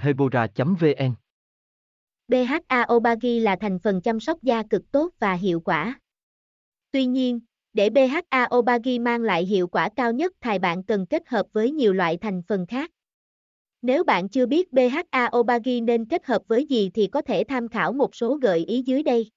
hebora vn BHA Obagi là thành phần chăm sóc da cực tốt và hiệu quả. Tuy nhiên, để BHA Obagi mang lại hiệu quả cao nhất thì bạn cần kết hợp với nhiều loại thành phần khác. Nếu bạn chưa biết BHA Obagi nên kết hợp với gì thì có thể tham khảo một số gợi ý dưới đây.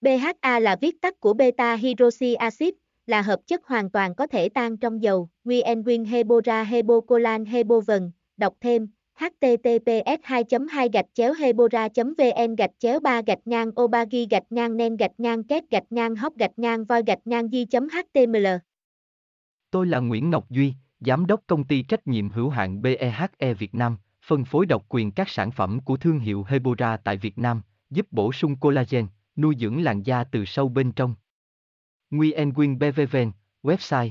BHA là viết tắt của beta hydroxy acid, là hợp chất hoàn toàn có thể tan trong dầu, nguyên nguyên Hebora Hebocolan Hebovần, đọc thêm https 2 2 gạch chéo hebora vn gạch chéo 3 gạch ngang obagi gạch ngang nen gạch ngang két gạch ngang hóc gạch ngang voi gạch ngang di html Tôi là Nguyễn Ngọc Duy, Giám đốc công ty trách nhiệm hữu hạn BEHE Việt Nam, phân phối độc quyền các sản phẩm của thương hiệu Hebora tại Việt Nam, giúp bổ sung collagen, nuôi dưỡng làn da từ sâu bên trong. Nguyen Quyên BVVN, website